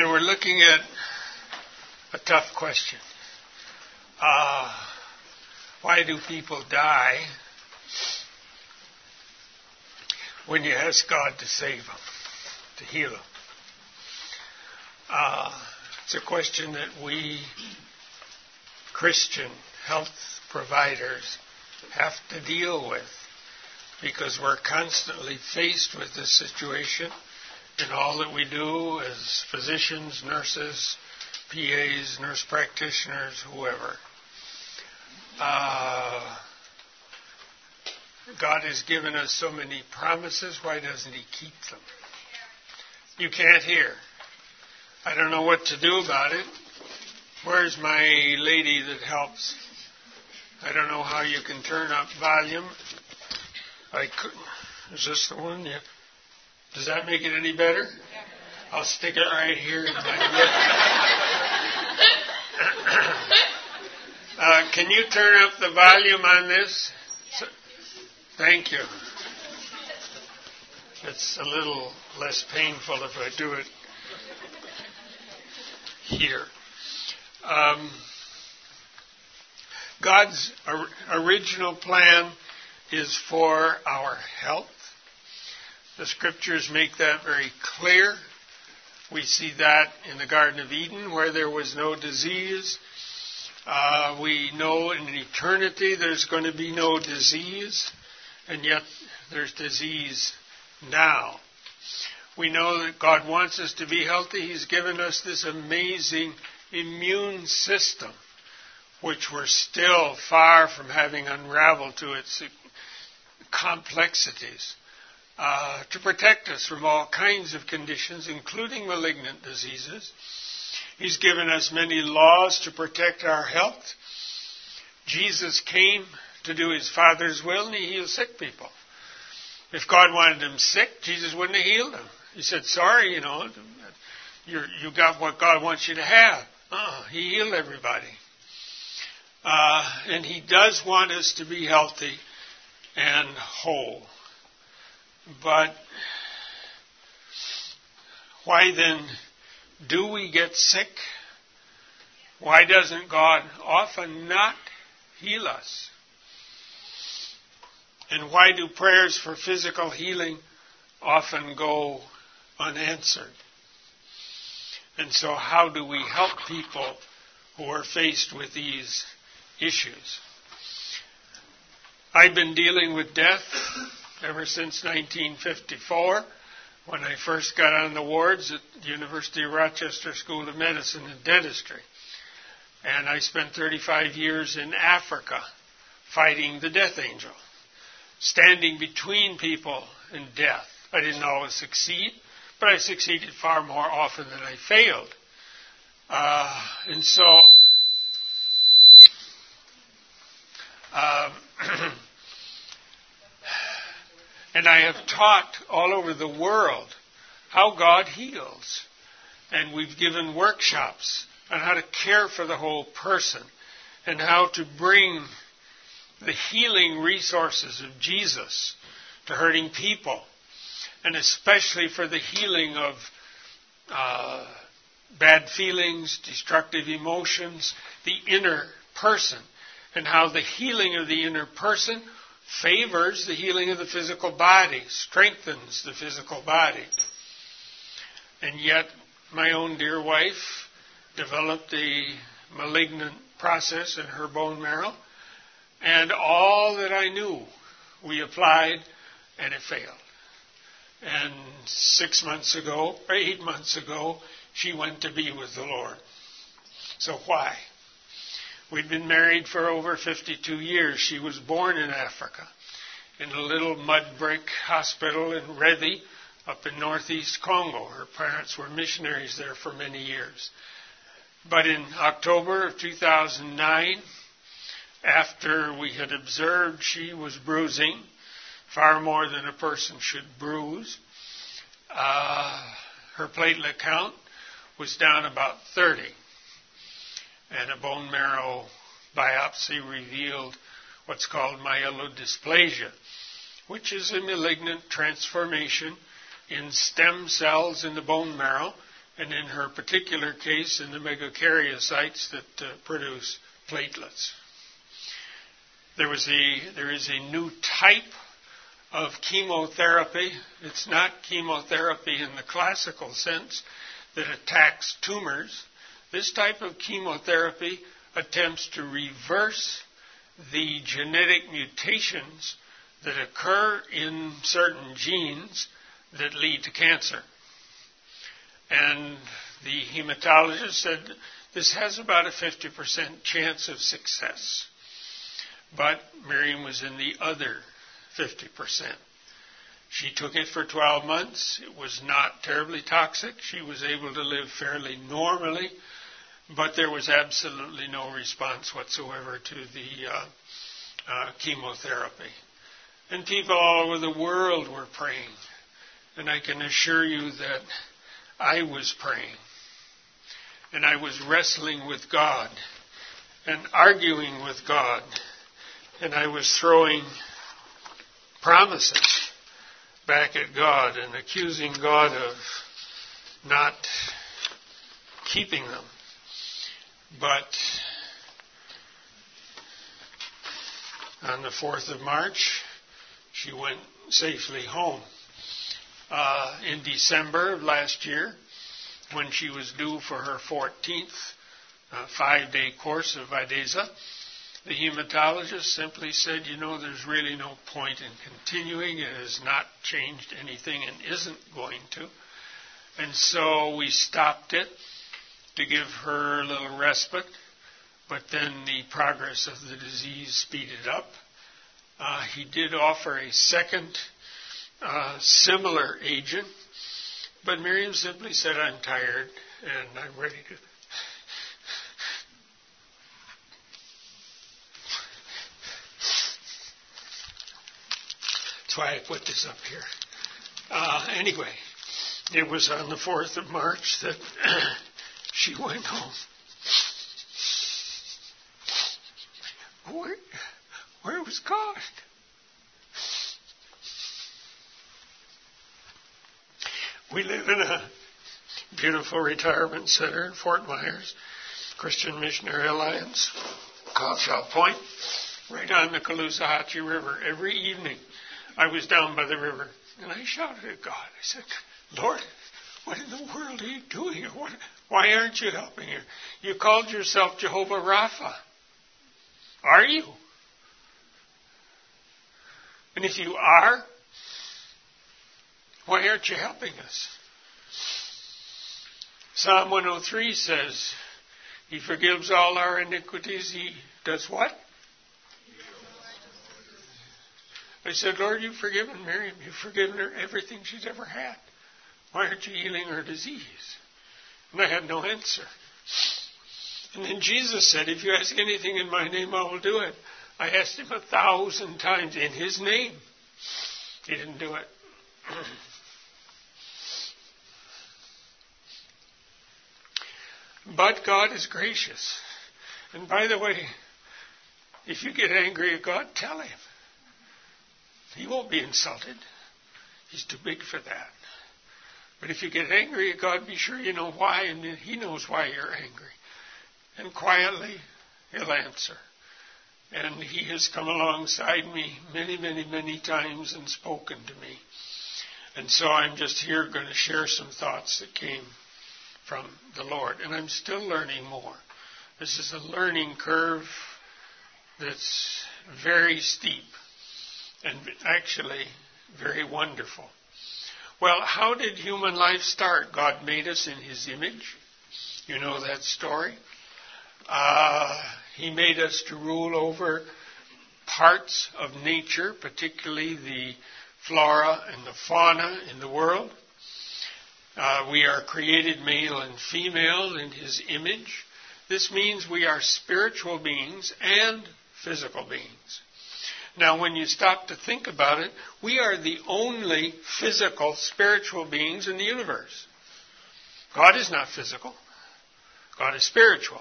And we're looking at a tough question. Uh, why do people die when you ask God to save them, to heal them? Uh, it's a question that we Christian health providers have to deal with because we're constantly faced with this situation in all that we do as physicians, nurses, PAs, nurse practitioners, whoever. Uh, God has given us so many promises. Why doesn't He keep them? You can't hear. I don't know what to do about it. Where's my lady that helps? I don't know how you can turn up volume. I could. Is this the one? Yeah. Does that make it any better? I'll stick it right here in my uh, Can you turn up the volume on this? So, thank you. It's a little less painful if I do it here. Um, God's or, original plan is for our health. The scriptures make that very clear. We see that in the Garden of Eden where there was no disease. Uh, we know in eternity there's going to be no disease, and yet there's disease now. We know that God wants us to be healthy. He's given us this amazing immune system, which we're still far from having unraveled to its complexities uh, to protect us from all kinds of conditions, including malignant diseases. He's given us many laws to protect our health. Jesus came to do his Father's will and he healed sick people. If God wanted them sick, Jesus wouldn't have healed them. He said, sorry, you know, you you got what God wants you to have. Uh, he healed everybody. Uh, and he does want us to be healthy and whole. But why then do we get sick? Why doesn't God often not heal us? And why do prayers for physical healing often go unanswered? And so, how do we help people who are faced with these issues? I've been dealing with death ever since 1954 when I first got on the wards at the University of Rochester School of Medicine and Dentistry. And I spent 35 years in Africa fighting the death angel, standing between people and death. I didn't always succeed, but I succeeded far more often than I failed. Uh, and so, um, And I have taught all over the world how God heals. And we've given workshops on how to care for the whole person and how to bring the healing resources of Jesus to hurting people, and especially for the healing of uh, bad feelings, destructive emotions, the inner person, and how the healing of the inner person favors the healing of the physical body, strengthens the physical body. And yet, my own dear wife developed a malignant process in her bone marrow, and all that I knew we applied, and it failed. And six months ago, or eight months ago, she went to be with the Lord. So why? We'd been married for over 52 years. She was born in Africa, in a little mud brick hospital in Rethy, up in northeast Congo. Her parents were missionaries there for many years. But in October of 2009, after we had observed she was bruising far more than a person should bruise, uh, her platelet count was down about 30 and a bone marrow biopsy revealed what's called myelodysplasia, which is a malignant transformation in stem cells in the bone marrow, and in her particular case, in the megakaryocytes that uh, produce platelets. There, was a, there is a new type of chemotherapy. It's not chemotherapy in the classical sense that attacks tumors. This type of chemotherapy attempts to reverse the genetic mutations that occur in certain genes that lead to cancer. And the hematologist said this has about a 50% chance of success. But Miriam was in the other 50%. She took it for 12 months. It was not terribly toxic. She was able to live fairly normally, but there was absolutely no response whatsoever to the uh, uh, chemotherapy. And people all over the world were praying. And I can assure you that I was praying. And I was wrestling with God and arguing with God. And I was throwing promises back at God and accusing God of not keeping them. But on the 4th of March, she went safely home. Uh, in December of last year, when she was due for her 14th uh, five day course of Vidaza, the hematologist simply said, you know, there's really no point in continuing. It has not changed anything and isn't going to. And so we stopped it to give her a little respite, but then the progress of the disease speeded up. Uh, he did offer a second uh, similar agent, but Miriam simply said, I'm tired and I'm ready to That's why I put this up here. Uh, anyway, it was on the 4th of March that she went home. Where, where was God? We live in a beautiful retirement center in Fort Myers, Christian Missionary Alliance, called Shell Point, right on the Caloosahatchee River every evening I was down by the river and I shouted at God. I said, Lord, what in the world are you doing? What, why aren't you helping her? You called yourself Jehovah Rapha. Are you? And if you are, why aren't you helping us? Psalm 103 says, He forgives all our iniquities. He does what? I said, Lord, you've forgiven Miriam. You've forgiven her everything she's ever had. Why aren't you healing her disease? And I had no answer. And then Jesus said, If you ask anything in my name, I will do it. I asked him a thousand times in his name. He didn't do it. but God is gracious. And by the way, if you get angry at God, tell him. He won't be insulted. He's too big for that. But if you get angry at God, be sure you know why, and He knows why you're angry. And quietly, He'll answer. And He has come alongside me many, many, many times and spoken to me. And so I'm just here going to share some thoughts that came from the Lord. And I'm still learning more. This is a learning curve that's very steep and actually very wonderful. Well, how did human life start? God made us in His image. You know that story. Uh, he made us to rule over parts of nature, particularly the flora and the fauna in the world. Uh, we are created male and female in His image. This means we are spiritual beings and physical beings. Now, when you stop to think about it, we are the only physical, spiritual beings in the universe. God is not physical, God is spiritual.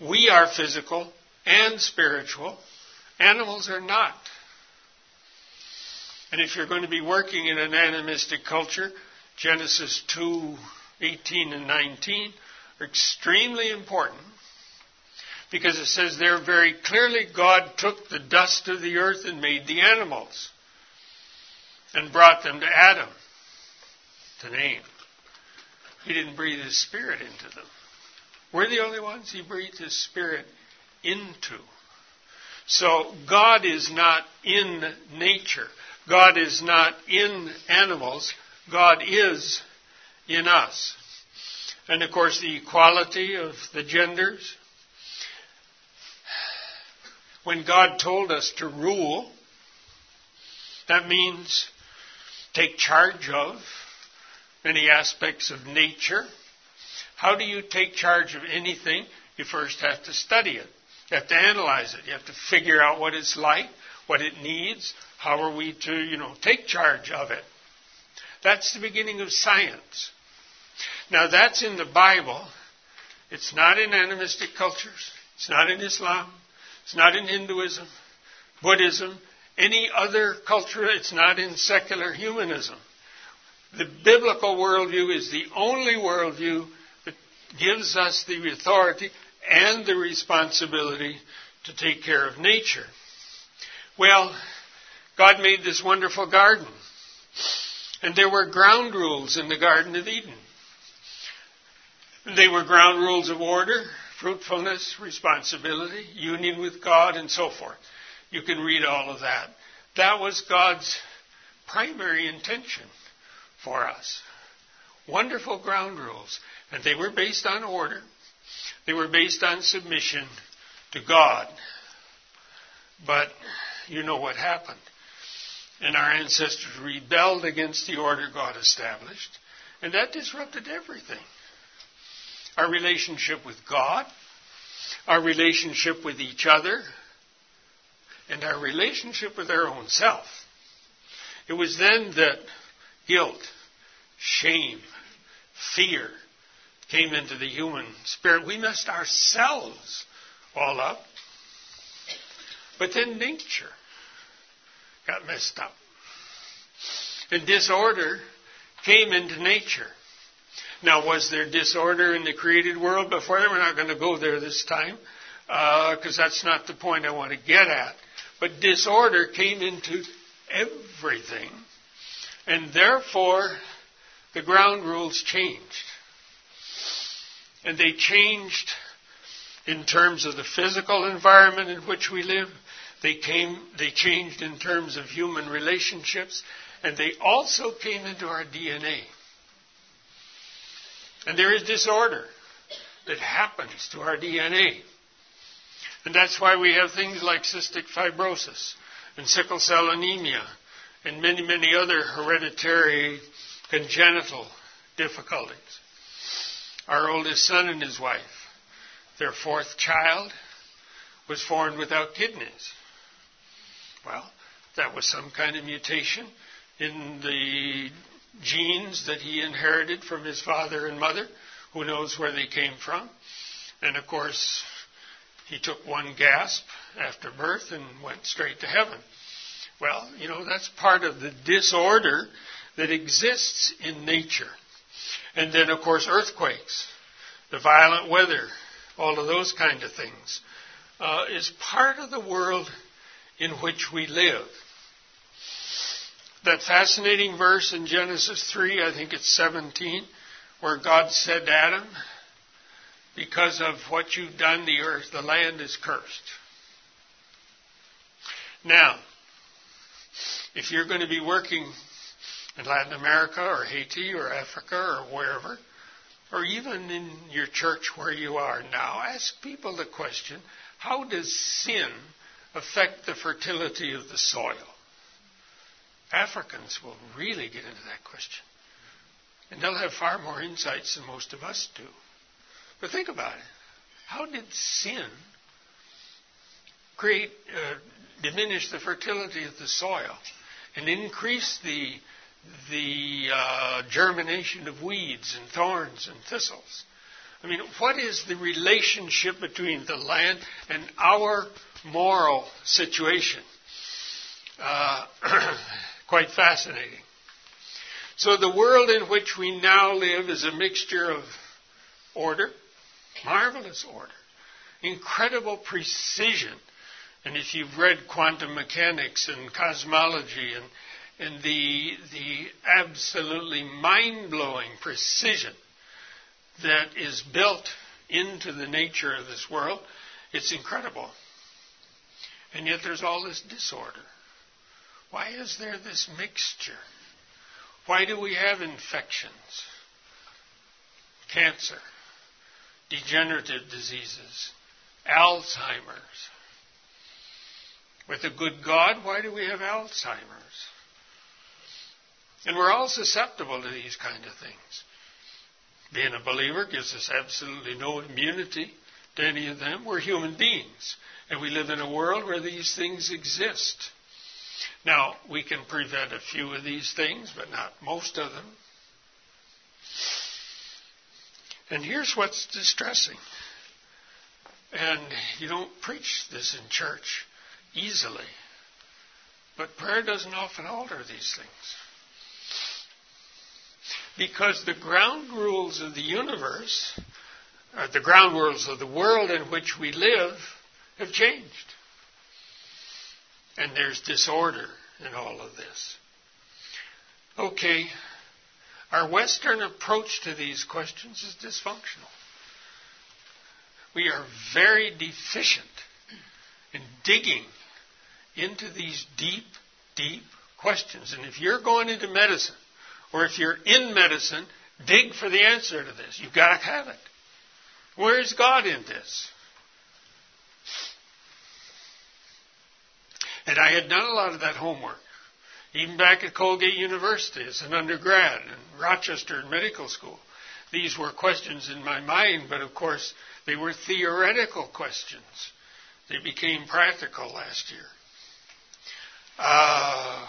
We are physical and spiritual. Animals are not. And if you're going to be working in an animistic culture, Genesis 2 18 and 19 are extremely important because it says there very clearly God took the dust of the earth and made the animals and brought them to Adam to name. He didn't breathe his spirit into them. We're the only ones he breathed his spirit into. So God is not in nature. God is not in animals. God is in us. And of course, the equality of the genders. When God told us to rule, that means take charge of many aspects of nature. How do you take charge of anything? You first have to study it. You have to analyze it. You have to figure out what it's like, what it needs, how are we to, you know, take charge of it. That's the beginning of science. Now that's in the Bible. It's not in animistic cultures. It's not in Islam. It's not in Hinduism, Buddhism, any other culture. It's not in secular humanism. The biblical worldview is the only worldview that gives us the authority and the responsibility to take care of nature. Well, God made this wonderful garden. And there were ground rules in the Garden of Eden. They were ground rules of order, fruitfulness, responsibility, union with God, and so forth. You can read all of that. That was God's primary intention for us. Wonderful ground rules. And they were based on order, they were based on submission to God. But you know what happened. And our ancestors rebelled against the order God established, and that disrupted everything. Our relationship with God, our relationship with each other, and our relationship with our own self. It was then that guilt, shame, fear came into the human spirit. We messed ourselves all up. But then nature got messed up. And disorder came into nature. Now, was there disorder in the created world before? We're not going to go there this time because uh, that's not the point I want to get at. But disorder came into everything. And therefore, the ground rules changed. And they changed in terms of the physical environment in which we live. They came, they changed in terms of human relationships, and they also came into our DNA. And there is disorder that happens to our DNA. And that's why we have things like cystic fibrosis and sickle cell anemia and many, many other hereditary congenital difficulties. Our oldest son and his wife, their fourth child, was formed without kidneys. Well, that was some kind of mutation in the genes that he inherited from his father and mother. Who knows where they came from? And of course, he took one gasp after birth and went straight to heaven. Well, you know, that's part of the disorder that exists in nature. And then, of course, earthquakes, the violent weather, all of those kind of things, uh, is part of the world in which we live. That fascinating verse in Genesis 3, I think it's 17, where God said to Adam, because of what you've done, the earth, the land is cursed. Now, if you're going to be working in Latin America or Haiti or Africa or wherever, or even in your church where you are now, ask people the question how does sin affect the fertility of the soil? Africans will really get into that question. And they'll have far more insights than most of us do. But think about it. How did sin create, uh, diminish the fertility of the soil and increase the, the uh, germination of weeds and thorns and thistles? I mean, what is the relationship between the land and our moral situation? Uh, quite fascinating. So the world in which we now live is a mixture of order, marvelous order, incredible precision. And if you've read quantum mechanics and cosmology and, and the, the absolutely mind blowing precision that is built into the nature of this world, it's incredible. And yet there's all this disorder. Why is there this mixture? Why do we have infections? Cancer, degenerative diseases, Alzheimer's. With a good God, why do we have Alzheimer's? And we're all susceptible to these kind of things. Being a believer gives us absolutely no immunity to any of them. We're human beings, and we live in a world where these things exist. Now, we can prevent a few of these things, but not most of them. And here's what's distressing. And you don't preach this in church easily. But prayer doesn't often alter these things. Because the ground rules of the universe, or the ground rules of the world in which we live, have changed. And there's disorder in all of this. Okay, our Western approach to these questions is dysfunctional. We are very deficient in digging into these deep, deep questions. And if you're going into medicine, or if you're in medicine, dig for the answer to this. You've got to have it. Where's God in this? And I had done a lot of that homework, even back at Colgate University as an undergrad and Rochester Medical School. These were questions in my mind, but of course they were theoretical questions. They became practical last year. Uh,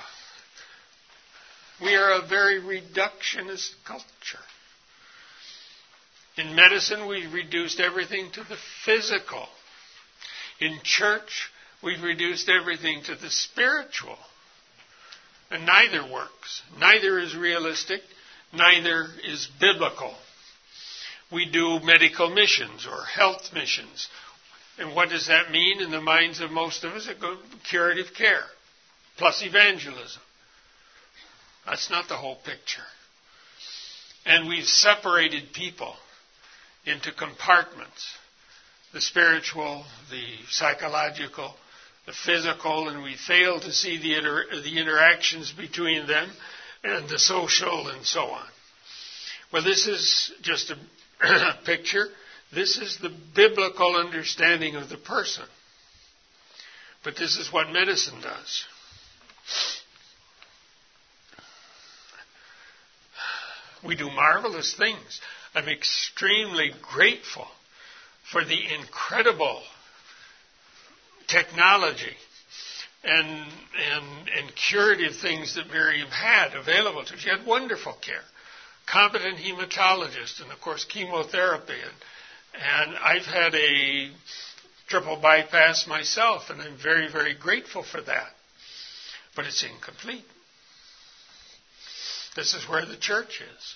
we are a very reductionist culture. In medicine, we've reduced everything to the physical. In church, we've reduced everything to the spiritual. And neither works. Neither is realistic. Neither is biblical. We do medical missions or health missions. And what does that mean in the minds of most of us? It goes curative care plus evangelism. That's not the whole picture. And we've separated people into compartments the spiritual, the psychological, the physical, and we fail to see the, inter- the interactions between them and the social and so on. Well, this is just a picture. This is the biblical understanding of the person. But this is what medicine does. We do marvelous things. I'm extremely grateful for the incredible technology and, and, and curative things that Miriam had available to her. She had wonderful care, competent hematologist, and of course chemotherapy. And, and I've had a triple bypass myself, and I'm very, very grateful for that. But it's incomplete. This is where the church is.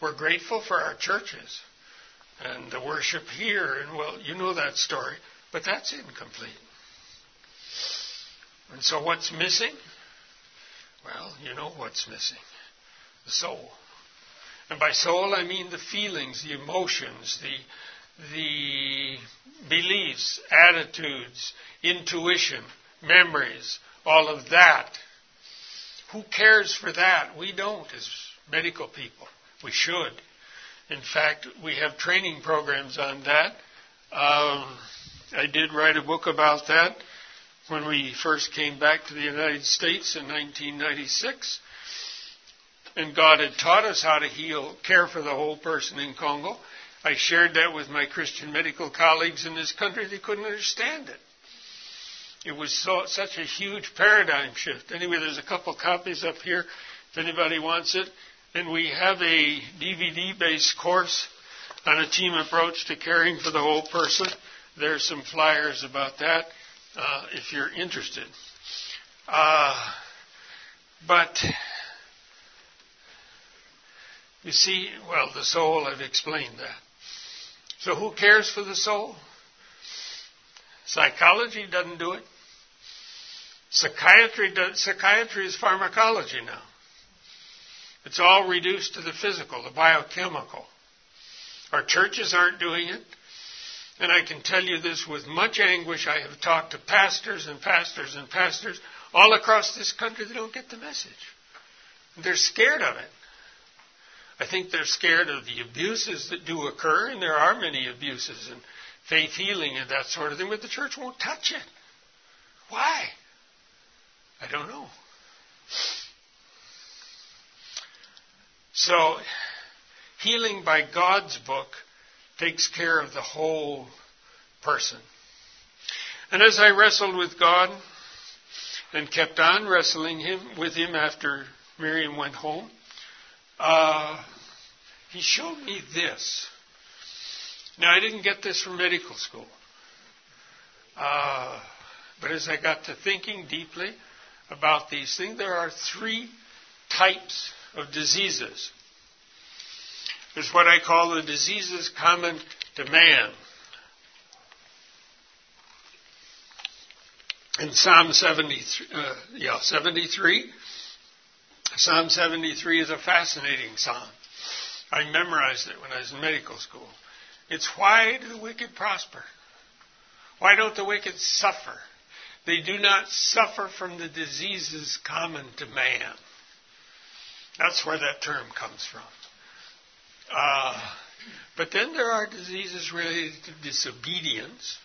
We're grateful for our churches and the worship here, and well, you know that story, but that's incomplete. And so what's missing? Well, you know what's missing the soul. And by soul, I mean the feelings, the emotions, the, the beliefs, attitudes, intuition, memories, all of that who cares for that? We don't as medical people. We should. In fact, we have training programs on that. Um, I did write a book about that when we first came back to the United States in 1996. And God had taught us how to heal, care for the whole person in Congo. I shared that with my Christian medical colleagues in this country. They couldn't understand it. It was so, such a huge paradigm shift. Anyway, there's a couple copies up here if anybody wants it. And we have a DVD based course on a team approach to caring for the whole person. There's some flyers about that uh, if you're interested. Uh, but You see, well, the soul, I've explained that. So who cares for the soul? Psychology doesn't do it. Psychiatry, does, psychiatry is pharmacology now. It's all reduced to the physical, the biochemical. Our churches aren't doing it. And I can tell you this with much anguish. I have talked to pastors and pastors and pastors all across this country that don't get the message. They're scared of it. I think they're scared of the abuses that do occur, and there are many abuses and faith healing and that sort of thing, but the church won't touch it. Why? I don't know. So, healing by God's book takes care of the whole person. And as I wrestled with God and kept on wrestling him with him after Miriam went home, uh, he showed me this. Now, I didn't get this from medical school. Uh, but as I got to thinking deeply about these things, there are three types of diseases. There's what I call the diseases common to man. In Psalm 73, uh, yeah, 73, Psalm 73 is a fascinating psalm. I memorized it when I was in medical school. It's why do the wicked prosper? Why don't the wicked suffer? They do not suffer from the diseases common to man. That's where that term comes from. Uh, but then there are diseases related to disobedience.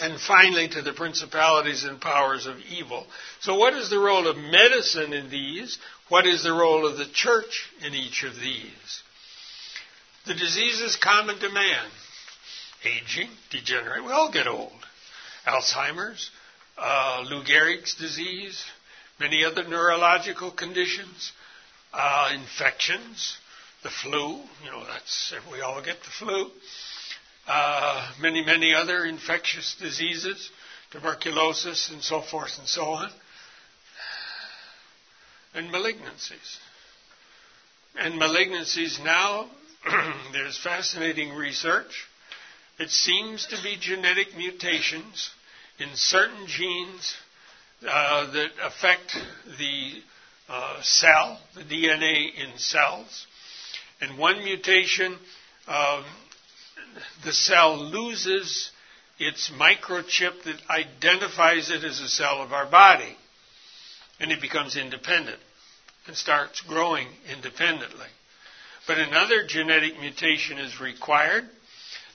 And finally, to the principalities and powers of evil. So, what is the role of medicine in these? What is the role of the church in each of these? The diseases common to man aging, degenerate, we all get old. Alzheimer's, uh, Lou Gehrig's disease, many other neurological conditions, uh, infections, the flu, you know, that's, we all get the flu, uh, many, many other infectious diseases, tuberculosis, and so forth and so on, and malignancies. And malignancies now, there's fascinating research. It seems to be genetic mutations in certain genes uh, that affect the uh, cell, the DNA in cells. And one mutation, um, the cell loses its microchip that identifies it as a cell of our body. And it becomes independent and starts growing independently. But another genetic mutation is required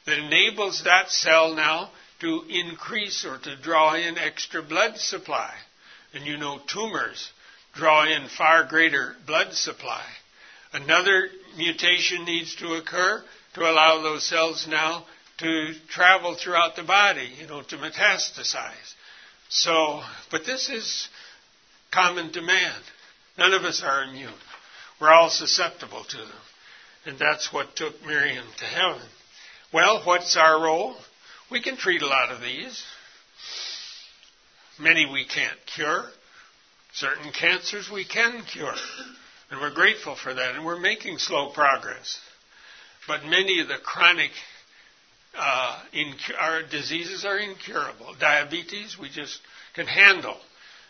that enables that cell now to increase or to draw in extra blood supply. And you know tumors draw in far greater blood supply. Another mutation needs to occur to allow those cells now to travel throughout the body, you know, to metastasize. So, but this is common demand. None of us are immune. We're all susceptible to them. And that's what took Miriam to heaven. Well, what's our role? We can treat a lot of these. Many we can't cure. Certain cancers we can cure. And we're grateful for that. And we're making slow progress. But many of the chronic uh, inc- our diseases are incurable. Diabetes, we just can handle.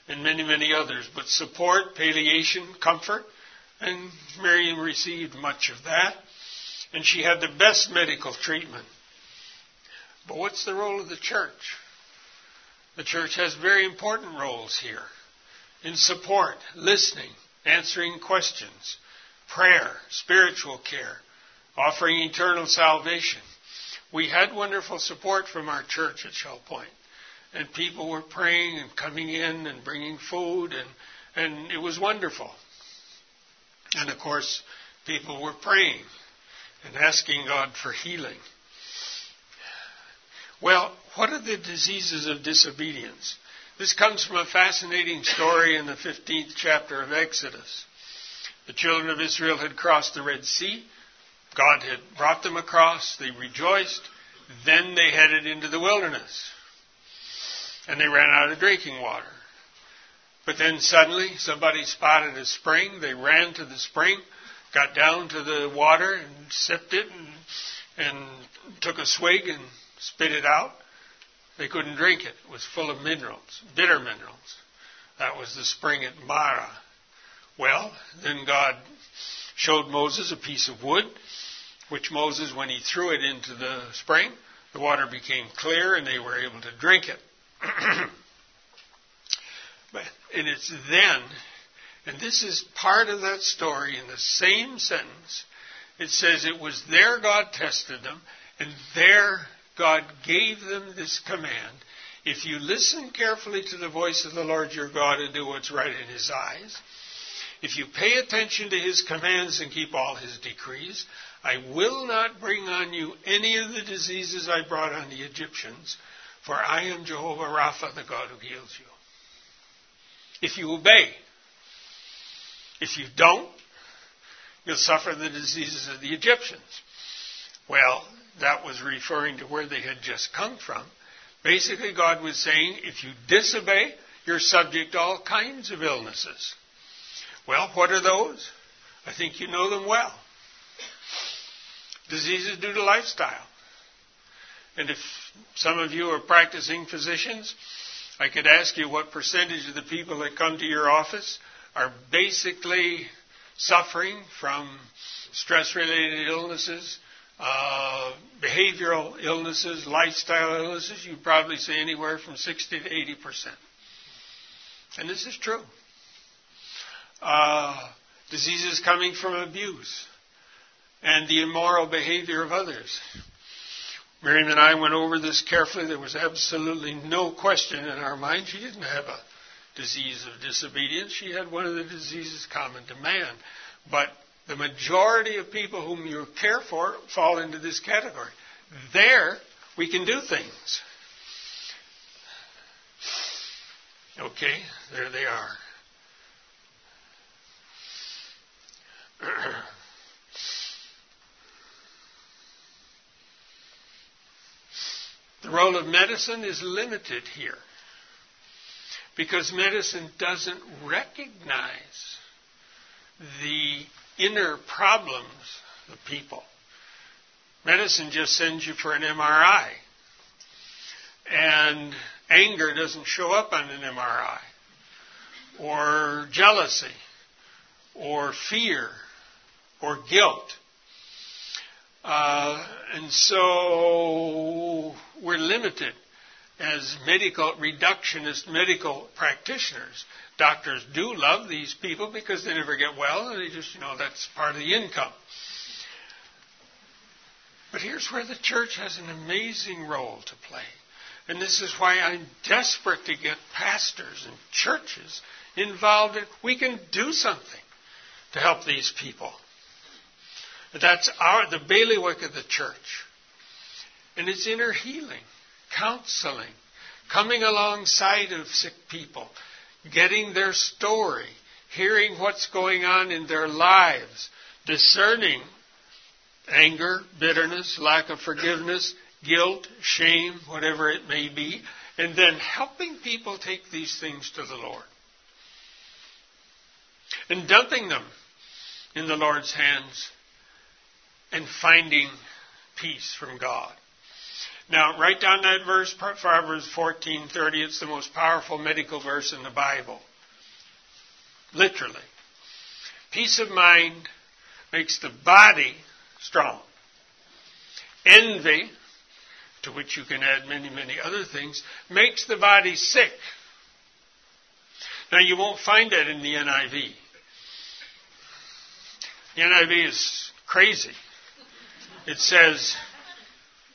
And many, many others. But support, palliation, comfort. And Miriam received much of that. And she had the best medical treatment. But what's the role of the church? The church has very important roles here in support, listening, answering questions, prayer, spiritual care, offering eternal salvation. We had wonderful support from our church at Shell Point, and people were praying and coming in and bringing food, and, and it was wonderful. And of course, people were praying and asking God for healing. Well, what are the diseases of disobedience? This comes from a fascinating story in the 15th chapter of Exodus. The children of Israel had crossed the Red Sea. God had brought them across. They rejoiced. Then they headed into the wilderness. And they ran out of drinking water. But then suddenly somebody spotted a spring. They ran to the spring. got down to the water and sipped it and, and took a swig and spit it out, they couldn't drink it. It was full of minerals, bitter minerals. That was the spring at Marah. Well, then God showed Moses a piece of wood, which Moses, when he threw it into the spring, the water became clear and they were able to drink it. but, and it's then, and this is part of that story in the same sentence, it says it was there God tested them, and there God gave them this command. If you listen carefully to the voice of the Lord your God and do what's right in his eyes, if you pay attention to his commands and keep all his decrees, I will not bring on you any of the diseases I brought on the Egyptians, for I am Jehovah Rapha, the God who heals you. If you obey, if you don't, you'll suffer the diseases of the Egyptians. Well, that was referring to where they had just come from. Basically, God was saying, if you disobey, you're subject to all kinds of illnesses. Well, what are those? I think you know them well. Diseases due to lifestyle. And if some of you are practicing physicians, I could ask you what percentage of the people that come to your office are basically suffering from stress related illnesses, uh, behavioral illnesses, lifestyle illnesses. You'd probably say anywhere from 60 to 80 percent. And this is true. Uh, diseases coming from abuse and the immoral behavior of others. Miriam and I went over this carefully. There was absolutely no question in our mind. She didn't have a disease of disobedience. She had one of the diseases common to man. But the majority of people whom you care for fall into this category. There, we can do things. Okay, there they are. the role of medicine is limited here because medicine doesn't recognize the inner problems of people. Medicine just sends you for an MRI. And anger doesn't show up on an MRI. Or jealousy. Or fear. Or guilt. Uh, and so we're limited as medical reductionist medical practitioners. Doctors do love these people because they never get well, and they just, you know, that's part of the income. But here's where the church has an amazing role to play. And this is why I'm desperate to get pastors and churches involved in we can do something to help these people. That's our the bailiwick of the church. And it's inner healing counseling, coming alongside of sick people, getting their story, hearing what's going on in their lives, discerning anger, bitterness, lack of forgiveness, guilt, shame, whatever it may be, and then helping people take these things to the Lord. And dumping them in the Lord's hands and finding peace from God. Now, write down that verse, Proverbs 14:30. It's the most powerful medical verse in the Bible. Literally. Peace of mind makes the body strong. Envy, to which you can add many, many other things, makes the body sick. Now, you won't find that in the NIV. The NIV is crazy. It says,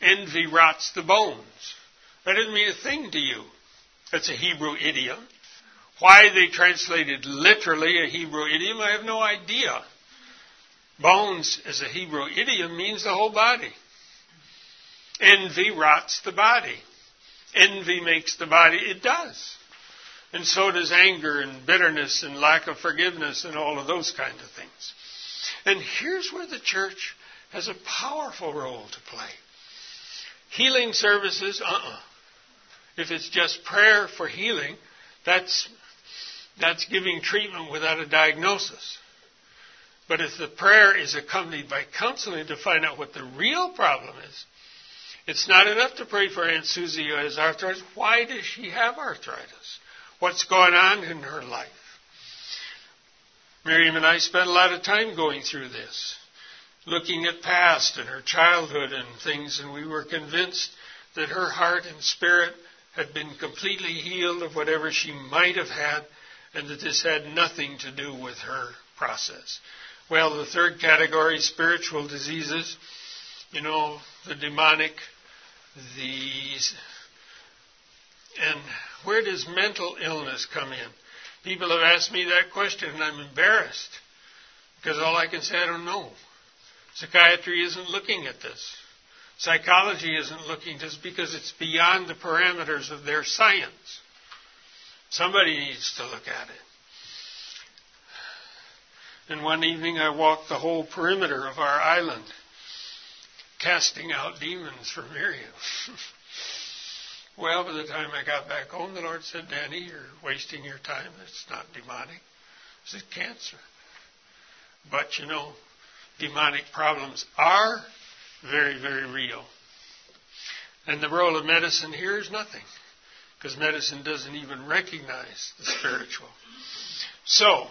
envy rots the bones. That doesn't mean a thing to you. That's a Hebrew idiom. Why they translated literally a Hebrew idiom, I have no idea. Bones as a Hebrew idiom means the whole body. Envy rots the body. Envy makes the body, it does. And so does anger and bitterness and lack of forgiveness and all of those kinds of things. And here's where the church has a powerful role to play. Healing services, uh-uh. If it's just prayer for healing, that's, that's giving treatment without a diagnosis. But if the prayer is accompanied by counseling to find out what the real problem is, it's not enough to pray for Aunt Susie who has arthritis. Why does she have arthritis? What's going on in her life? Miriam and I spent a lot of time going through this, looking at past and her childhood and things, and we were convinced that her heart and spirit had been completely healed of whatever she might have had, and that this had nothing to do with her process. Well, the third category, spiritual diseases, you know, the demonic, these. And where does mental illness come in? People have asked me that question, and I'm embarrassed because all I can say, I don't know. Psychiatry isn't looking at this. Psychology isn't looking at this because it's beyond the parameters of their science. Somebody needs to look at it. And one evening I walked the whole perimeter of our island casting out demons for Miriam. well, by the time I got back home, the Lord said, Danny, you're wasting your time. It's not demonic. It's a cancer. But you know, demonic problems are very, very real. And the role of medicine here is nothing, because medicine doesn't even recognize the spiritual. So,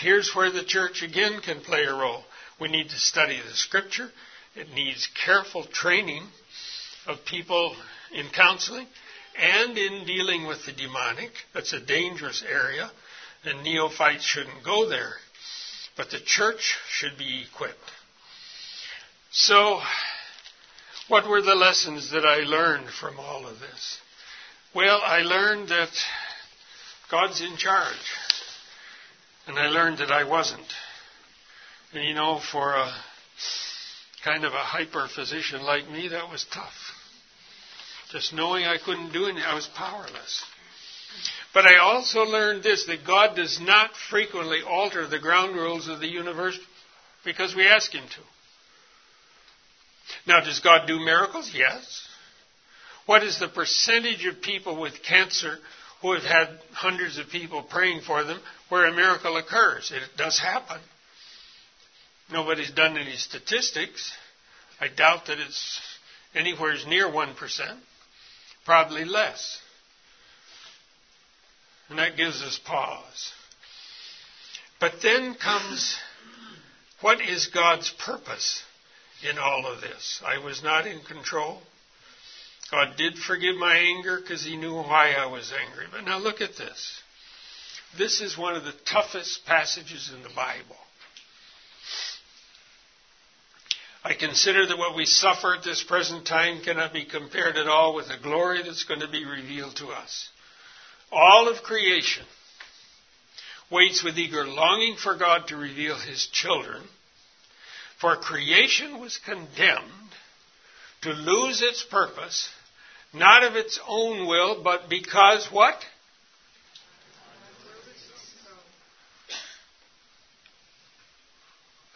here's where the church again can play a role. We need to study the scripture it needs careful training of people in counseling and in dealing with the demonic. That's a dangerous area, and neophytes shouldn't go there. But the church should be equipped. So, what were the lessons that I learned from all of this? Well, I learned that God's in charge. And I learned that I wasn't. And you know, for a kind of a hyper physician like me, that was tough. Just knowing I couldn't do anything, I was powerless. But I also learned this that God does not frequently alter the ground rules of the universe because we ask Him to. Now, does God do miracles? Yes. What is the percentage of people with cancer who have had hundreds of people praying for them where a miracle occurs? It does happen. Nobody's done any statistics. I doubt that it's anywhere near 1%, probably less. And that gives us pause. But then comes what is God's purpose in all of this? I was not in control. God did forgive my anger because He knew why I was angry. But now look at this. This is one of the toughest passages in the Bible. I consider that what we suffer at this present time cannot be compared at all with the glory that's going to be revealed to us. All of creation waits with eager longing for God to reveal His children, for creation was condemned to lose its purpose, not of its own will, but because what?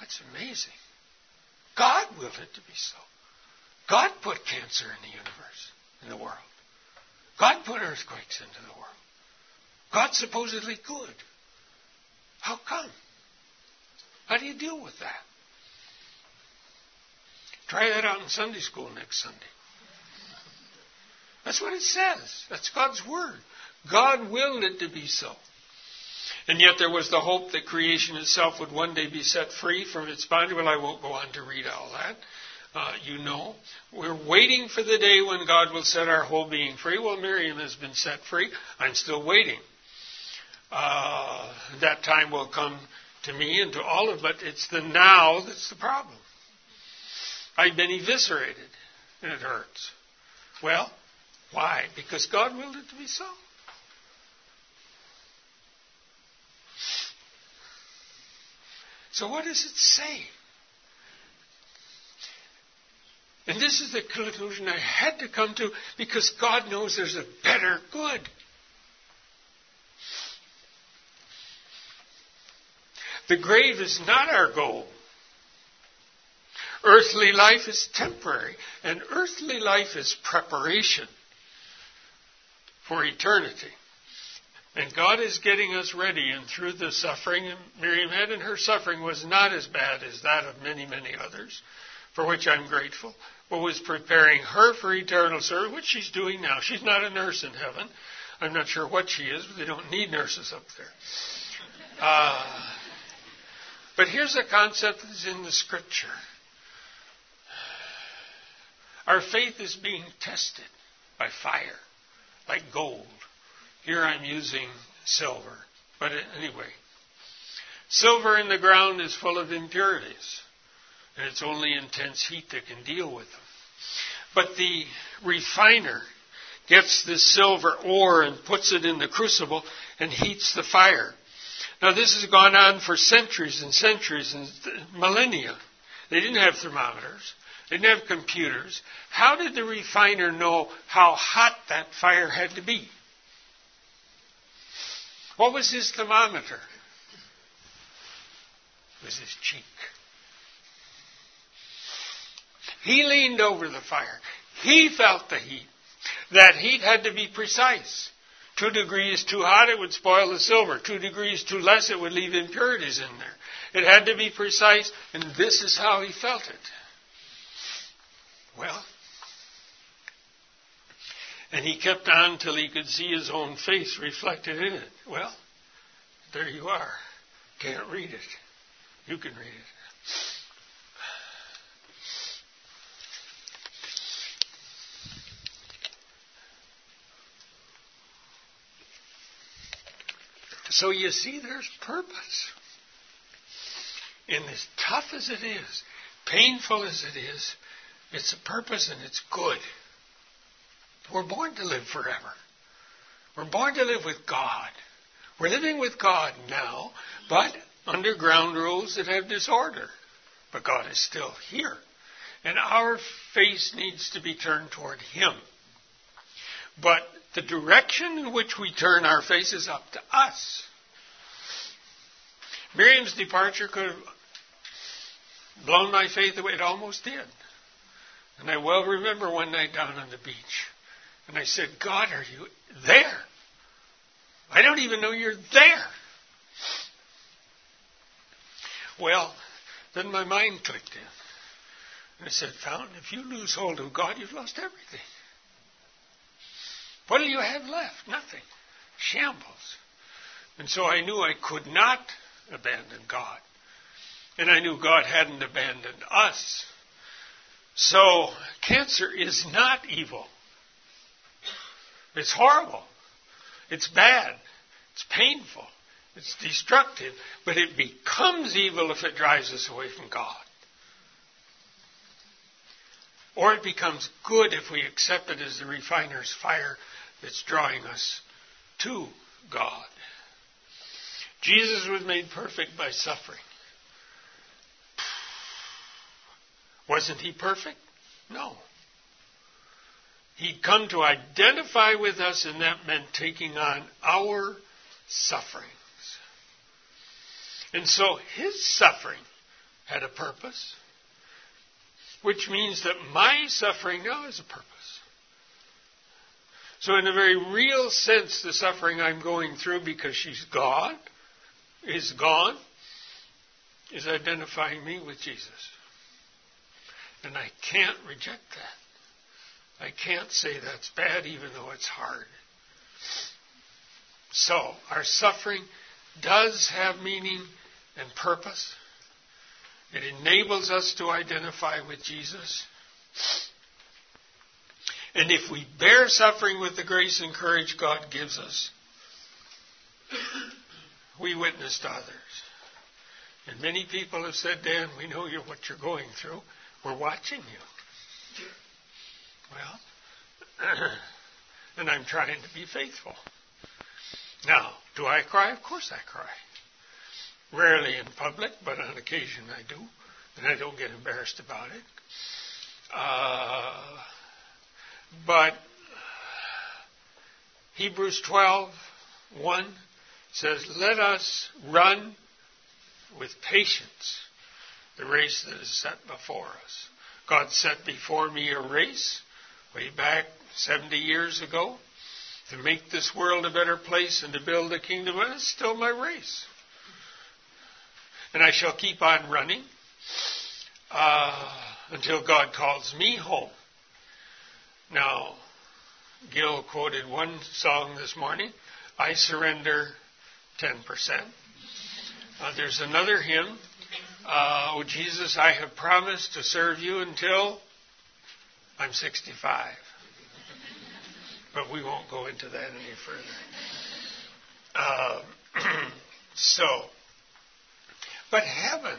That's amazing. God willed it to be so. God put cancer in the universe, in the world. God put earthquakes into the world. God's supposedly good. How come? How do you deal with that? Try that out in Sunday school next Sunday. That's what it says. That's God's Word. God willed it to be so. And yet there was the hope that creation itself would one day be set free from its bondage. Well, I won't go on to read all that. Uh, you know, we're waiting for the day when God will set our whole being free. Well, Miriam has been set free. I'm still waiting. Uh, that time will come to me and to all of, us, but it's the now that's the problem. I've been eviscerated, and it hurts. Well, why? Because God willed it to be so. So, what does it say? And this is the conclusion I had to come to because God knows there's a better good. The grave is not our goal. Earthly life is temporary, and earthly life is preparation for eternity. And God is getting us ready, and through the suffering Miriam had, and her suffering was not as bad as that of many, many others, for which I'm grateful, but was preparing her for eternal service, which she's doing now. She's not a nurse in heaven. I'm not sure what she is, but they don't need nurses up there. Uh, but here's a concept that's in the scripture. Our faith is being tested by fire, like gold. Here I'm using silver. But anyway, silver in the ground is full of impurities, and it's only intense heat that can deal with them. But the refiner gets this silver ore and puts it in the crucible and heats the fire. Now, this has gone on for centuries and centuries and millennia. They didn't have thermometers. They didn't have computers. How did the refiner know how hot that fire had to be? What was his thermometer? It was his cheek. He leaned over the fire. He felt the heat. That heat had to be precise. Two degrees too hot, it would spoil the silver. Two degrees too less, it would leave impurities in there. It had to be precise, and this is how he felt it. Well, and he kept on till he could see his own face reflected in it. Well, there you are. Can't read it. You can read it. So you see, there's purpose. And as tough as it is, painful as it is, it's a purpose and it's good. We're born to live forever. We're born to live with God. We're living with God now, but under ground rules that have disorder. But God is still here. And our face needs to be turned toward Him. But the direction in which we turn our face is up to us. Miriam's departure could have blown my faith away. It almost did. And I well remember one night down on the beach. And I said, God, are you there? I don't even know you're there. Well, then my mind clicked in. And I said, Fountain, if you lose hold of God, you've lost everything. What do you have left? Nothing. Shambles. And so I knew I could not abandon God. And I knew God hadn't abandoned us. So, cancer is not evil. It's horrible. It's bad. It's painful. It's destructive. But it becomes evil if it drives us away from God. Or it becomes good if we accept it as the refiner's fire that's drawing us to God. Jesus was made perfect by suffering. Wasn't he perfect? No. He'd come to identify with us, and that meant taking on our sufferings. And so his suffering had a purpose, which means that my suffering now has a purpose. So, in a very real sense, the suffering I'm going through because she's gone, is gone, is identifying me with Jesus. And I can't reject that. I can't say that's bad even though it's hard. So, our suffering does have meaning and purpose. It enables us to identify with Jesus. And if we bear suffering with the grace and courage God gives us, we witness to others. And many people have said, Dan, we know you're what you're going through. We're watching you. Well, and I'm trying to be faithful. Now, do I cry? Of course I cry. Rarely in public, but on occasion I do. And I don't get embarrassed about it. Uh, but Hebrews 12, 1 says, Let us run with patience the race that is set before us. God set before me a race way back 70 years ago. to make this world a better place and to build a kingdom, And it's still my race. And I shall keep on running uh, until God calls me home. Now, Gil quoted one song this morning I surrender 10%. Uh, there's another hymn uh, Oh, Jesus, I have promised to serve you until I'm 65. But we won't go into that any further. Uh, so, but heaven,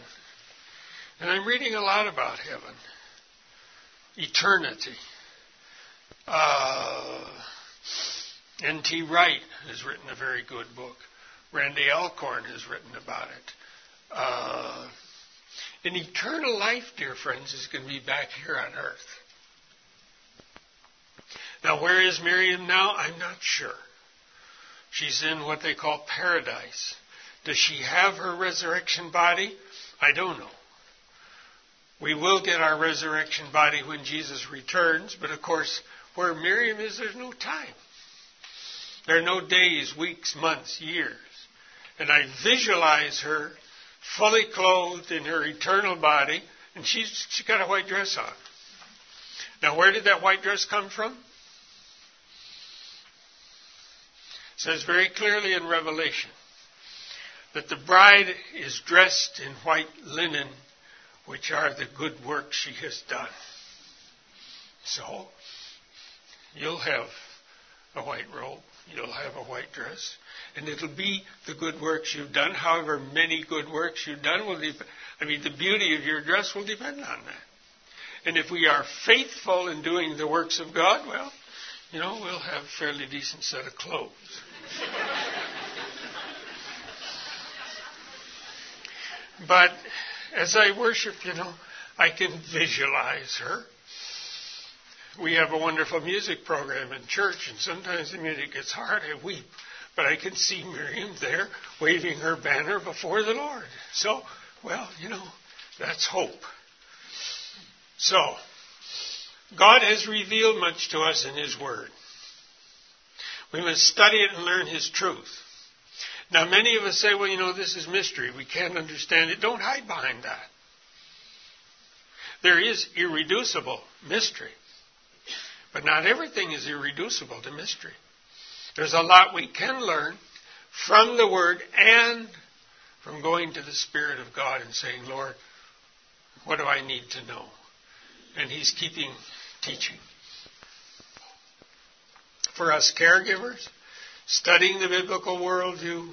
and I'm reading a lot about heaven, eternity. Uh, N.T. Wright has written a very good book. Randy Alcorn has written about it. Uh, an eternal life, dear friends, is going to be back here on earth. Now, where is Miriam now? I'm not sure. She's in what they call paradise. Does she have her resurrection body? I don't know. We will get our resurrection body when Jesus returns, but of course, where Miriam is, there's no time. There are no days, weeks, months, years. And I visualize her fully clothed in her eternal body, and she's, she's got a white dress on. Now, where did that white dress come from? It says very clearly in Revelation that the bride is dressed in white linen, which are the good works she has done. So, you'll have a white robe, you'll have a white dress, and it'll be the good works you've done. However many good works you've done will depend. I mean, the beauty of your dress will depend on that. And if we are faithful in doing the works of God, well, you know, we'll have a fairly decent set of clothes. but as I worship, you know, I can visualize her. We have a wonderful music program in church, and sometimes the music gets hard. I weep. But I can see Miriam there waving her banner before the Lord. So, well, you know, that's hope. So, God has revealed much to us in His Word. We must study it and learn His truth. Now, many of us say, well, you know, this is mystery. We can't understand it. Don't hide behind that. There is irreducible mystery. But not everything is irreducible to mystery. There's a lot we can learn from the Word and from going to the Spirit of God and saying, Lord, what do I need to know? And He's keeping teaching. For us caregivers, studying the biblical worldview,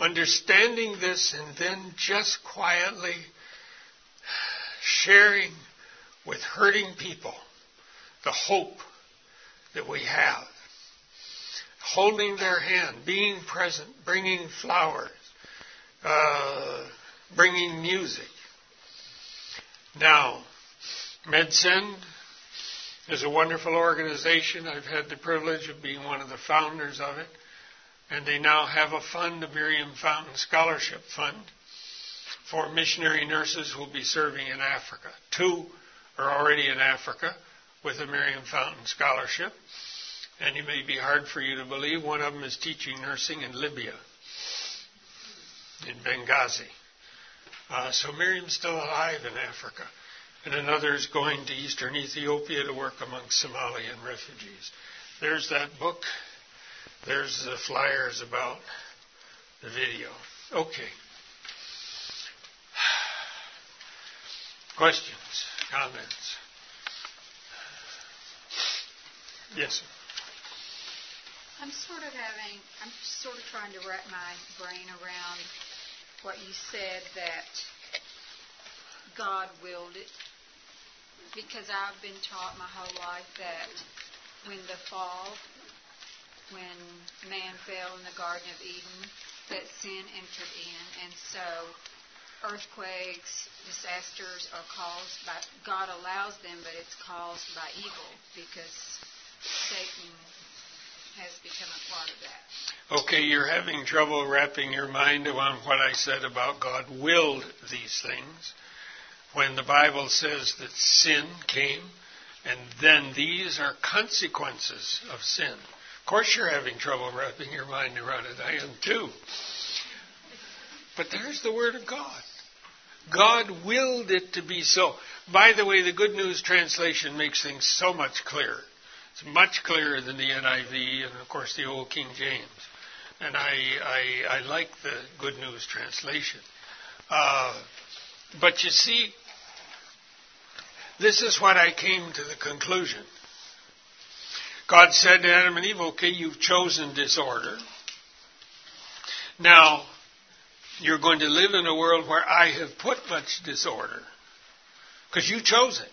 understanding this, and then just quietly sharing with hurting people the hope that we have. Holding their hand, being present, bringing flowers, uh, bringing music. Now, MedSend is a wonderful organization. I've had the privilege of being one of the founders of it. And they now have a fund, the Miriam Fountain Scholarship Fund, for missionary nurses who will be serving in Africa. Two are already in Africa with a Miriam Fountain Scholarship. And it may be hard for you to believe, one of them is teaching nursing in Libya, in Benghazi. Uh, so Miriam's still alive in Africa. And another is going to eastern Ethiopia to work among Somalian refugees. There's that book. There's the flyers about the video. Okay. Questions, comments? Yes. I'm sort of having, I'm sort of trying to wrap my brain around what you said that God willed it. Because I've been taught my whole life that when the fall, when man fell in the Garden of Eden, that sin entered in. And so earthquakes, disasters are caused by, God allows them, but it's caused by evil because Satan has become a part of that. Okay, you're having trouble wrapping your mind around what I said about God willed these things. When the Bible says that sin came, and then these are consequences of sin. Of course, you're having trouble wrapping your mind around it. I am too. But there's the Word of God. God willed it to be so. By the way, the Good News translation makes things so much clearer. It's much clearer than the NIV and, of course, the Old King James. And I, I, I like the Good News translation. Uh, but you see, this is what I came to the conclusion. God said to Adam and Eve, okay, you've chosen disorder. Now, you're going to live in a world where I have put much disorder. Because you chose it.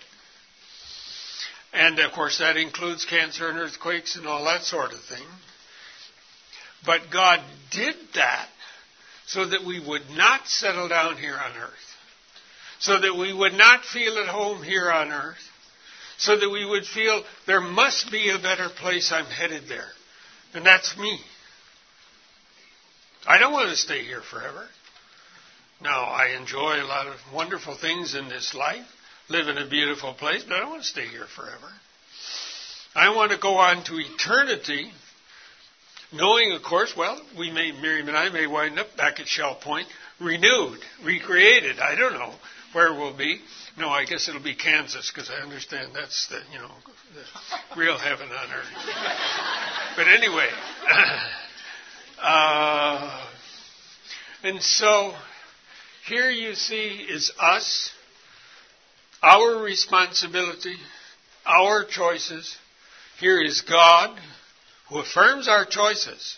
And of course, that includes cancer and earthquakes and all that sort of thing. But God did that so that we would not settle down here on earth. So that we would not feel at home here on earth. So that we would feel there must be a better place, I'm headed there. And that's me. I don't want to stay here forever. Now, I enjoy a lot of wonderful things in this life, live in a beautiful place, but I don't want to stay here forever. I want to go on to eternity, knowing, of course, well, we may, Miriam and I may wind up back at Shell Point, renewed, recreated. I don't know where we'll be. No, I guess it'll be Kansas because I understand that's the, you know, the real heaven on earth. but anyway, uh, and so here you see is us, our responsibility, our choices. Here is God who affirms our choices.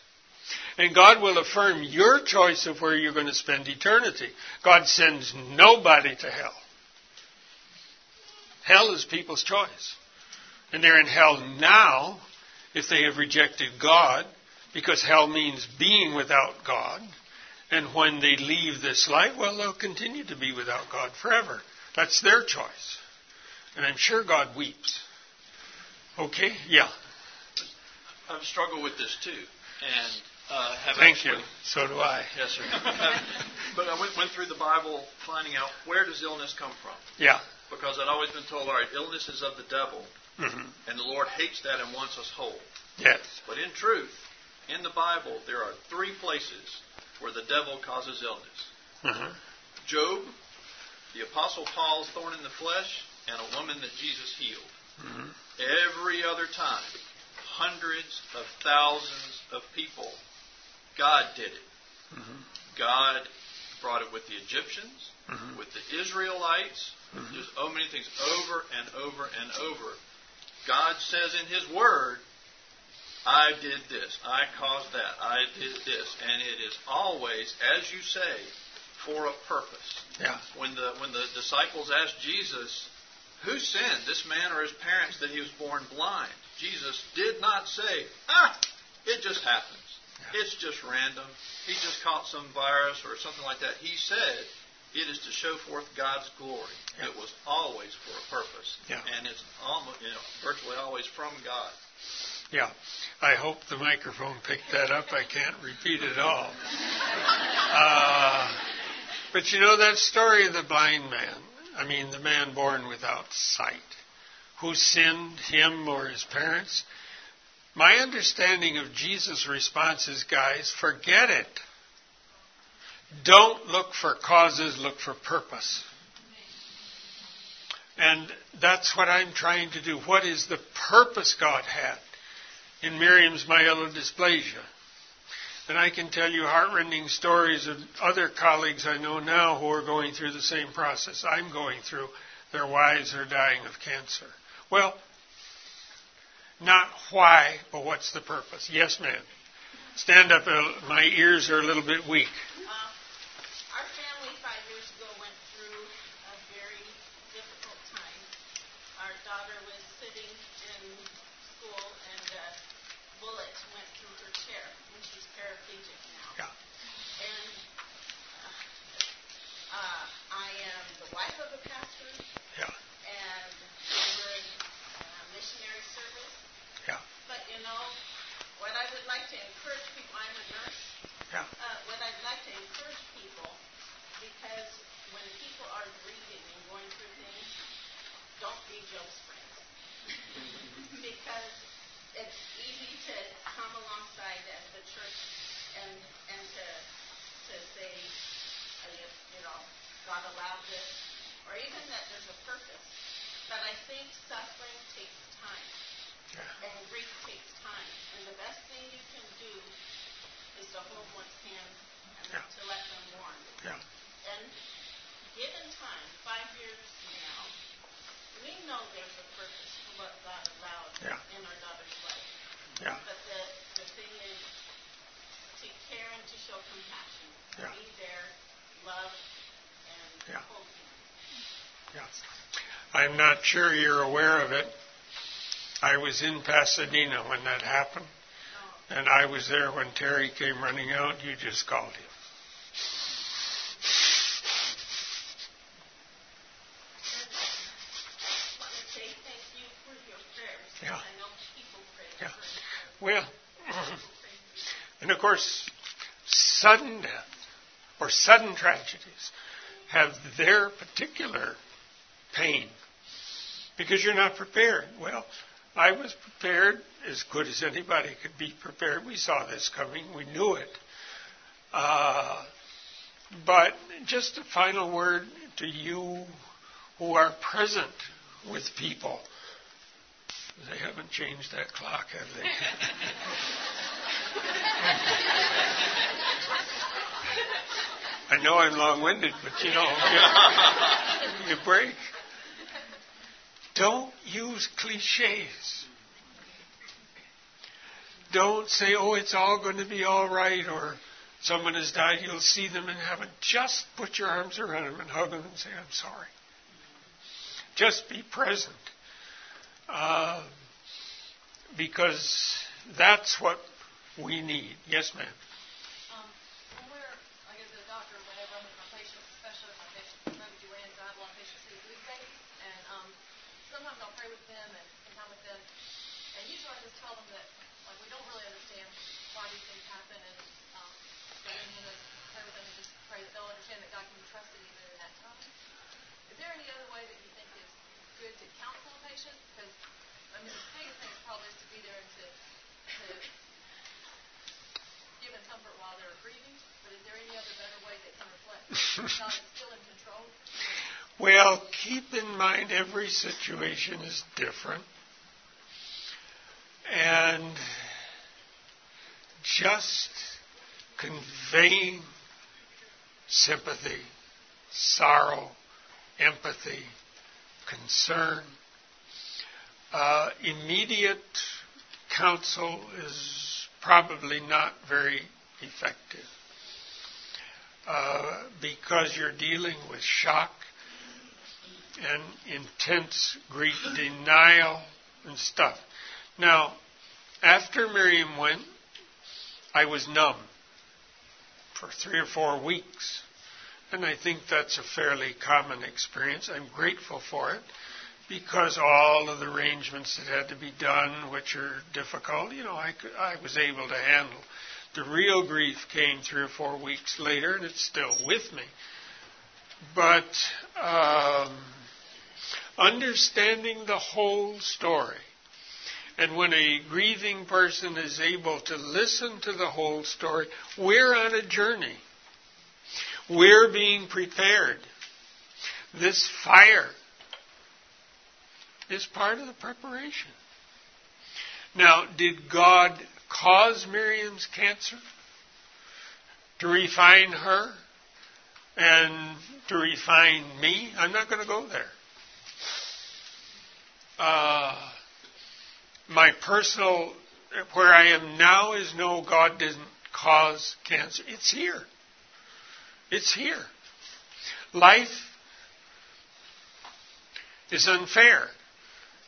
And God will affirm your choice of where you're going to spend eternity. God sends nobody to hell. Hell is people's choice. And they're in hell now if they have rejected God, because hell means being without God. And when they leave this life, well, they'll continue to be without God forever. That's their choice. And I'm sure God weeps. Okay? Yeah. I've struggled with this too. And uh, have Thank actually, you. So do I. Yes, sir. But I went, went through the Bible finding out where does illness come from. Yeah. Because I'd always been told, all right, illness is of the devil, hmm and the Lord hates that and wants us whole. Yes. But in truth, in the Bible, there are three places where the devil causes illness hmm Job, the Apostle Paul's thorn in the flesh, and a woman that Jesus healed. hmm Every other time, hundreds of thousands of people, God did it. hmm God brought it with the Egyptians, hmm with the Israelites, Mhm. just oh many things over and over and over. God says in His Word, I did this, I caused that, I did this, and it is always, as you say, for a purpose. Yeah. When the when the disciples asked Jesus, Who sinned, this man or his parents, that he was born blind? Jesus did not say, Ah, it just happens. Yeah. It's just random. He just caught some virus or something like that. He said, it is to show forth God's glory. Yeah. It was always for a purpose, Yeah. and it's almost, you know, virtually always from God. Yeah. I hope the microphone picked that up. I can't repeat it all. Uh, but you know that story of the blind man? I mean, the man born without sight. Who sinned, him or his parents? My understanding of Jesus' response is, guys, forget it. Don't look for causes, look for purpose. And that's what I'm trying to do. What is the purpose God had in Miriam's myelodysplasia? And I can tell you heartrending stories of other colleagues I know now who are going through the same process I'm going through. Their wives are dying of cancer. Well, not why, but what's the purpose? Yes, ma'am. Stand up. uh, My ears are a little bit weak. Uh, our family five years ago went through a very difficult time. Our daughter was sitting in school and a bullet went through her chair and she's paraplegic now. Yeah. And uh, I am the wife of a pastor Yeah. and we're in uh, missionary service. Yeah. But you know, what I would like to encourage people, I'm a nurse. Yeah. Uh, what I'd like to encourage people, because when people are grieving and going through things, don't be Job's friends. because it's easy to come alongside as the church and and to to say, oh, you know, God allowed this, or even that there's a purpose. But I think suffering takes time, and grief takes time. And the best thing you can do is to hold one's hand and yeah. to let them mourn. Yeah. And given time, five years now, we know there's a purpose for what God allowed Yeah. in our daughter's life. Yeah. But the, the thing is to care and to show compassion. Yeah. Be there, love, and Yeah. hold him. Yeah. I'm not sure you're aware of it. I was in Pasadena when that happened, Oh, and I was there when Terry came running out. You just called him. and I want to say thank you for your prayers. Yeah. I know people pray Yeah. for you. Well, People pray for you. and of course, sudden death or sudden tragedies have their particular pain because you're not prepared. Well, I was prepared as good as anybody could be prepared. We saw this coming, we knew it. Uh, but just a final word to you who are present with people. They haven't changed that clock, have they? I know I'm long-winded, but you know, you break. Don't use cliches. Don't say, "Oh, it's all going to be all right," or someone has died, you'll see them in heaven. Just put your arms around them and hug them and say, "I'm sorry." Just be present, uh, because that's what we need. Yes, ma'am. Um, when we're, like as a doctor, whenever I'm with my patients, especially with my patients with OBGYNs, I have a lot of patients who lose babies, and um, sometimes I'll pray with them and spend time with them, and usually I just tell them that like we don't really understand why these things happen, and um, but I'm going to pray with them and just pray that they'll understand that God can be trusted even in that time. Is there any other way that you think is good to counsel a patient? Because I mean, the biggest thing is probably is to be there and to to give them comfort while they're grieving, but is there any other better way that can reflect that God is still in control? Well, keep in mind every situation is different. And just conveying sympathy, sorrow, empathy, concern. Uh, immediate counsel is probably not very effective uh, because you're dealing with shock and intense grief, denial, and stuff. Now, after Miriam went, I was numb for three or four weeks. And I think that's a fairly common experience. I'm grateful for it because all of the arrangements that had to be done, which are difficult, you know, I, I was able to handle. The real grief came three or four weeks later, and it's still with me. But um, understanding the whole story, and when a grieving person is able to listen to the whole story, we're on a journey. We're being prepared. This fire is part of the preparation. Now, did God cause Miriam's cancer to refine her and to refine me? I'm not going to go there. Uh, my personal, where I am now is no, God didn't cause cancer. It's here. It's here. Life is unfair,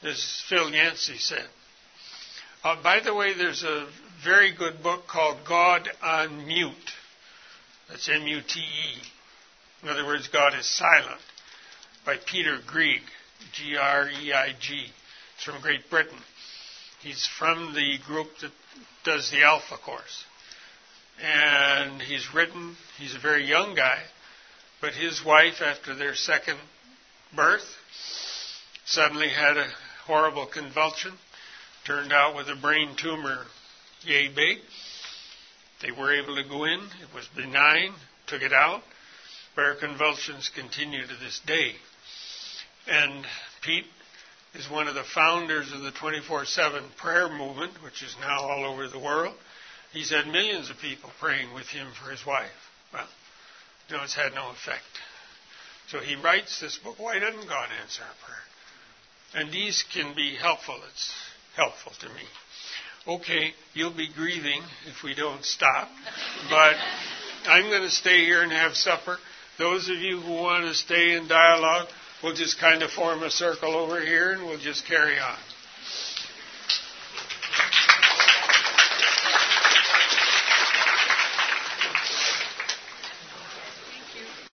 as Phil Yancey said. Uh, by the way, there's a very good book called God on Mute. That's M U T E. In other words, God is silent, by Peter Greig, G R E I G. It's from Great Britain. He's from the group that does the Alpha Course. And he's written, he's a very young guy, but his wife, after their second birth, suddenly had a horrible convulsion, turned out with a brain tumor yay big. They were able to go in, it was benign, took it out, prayer convulsions continue to this day. And Pete is one of the founders of the 24 7 prayer movement, which is now all over the world. He's had millions of people praying with him for his wife. Well, no, it's had no effect. So he writes this book, Why Doesn't God Answer Our Prayer? And these can be helpful. It's helpful to me. Okay, you'll be grieving if we don't stop, but I'm going to stay here and have supper. Those of you who want to stay in dialogue, we'll just kind of form a circle over here and we'll just carry on.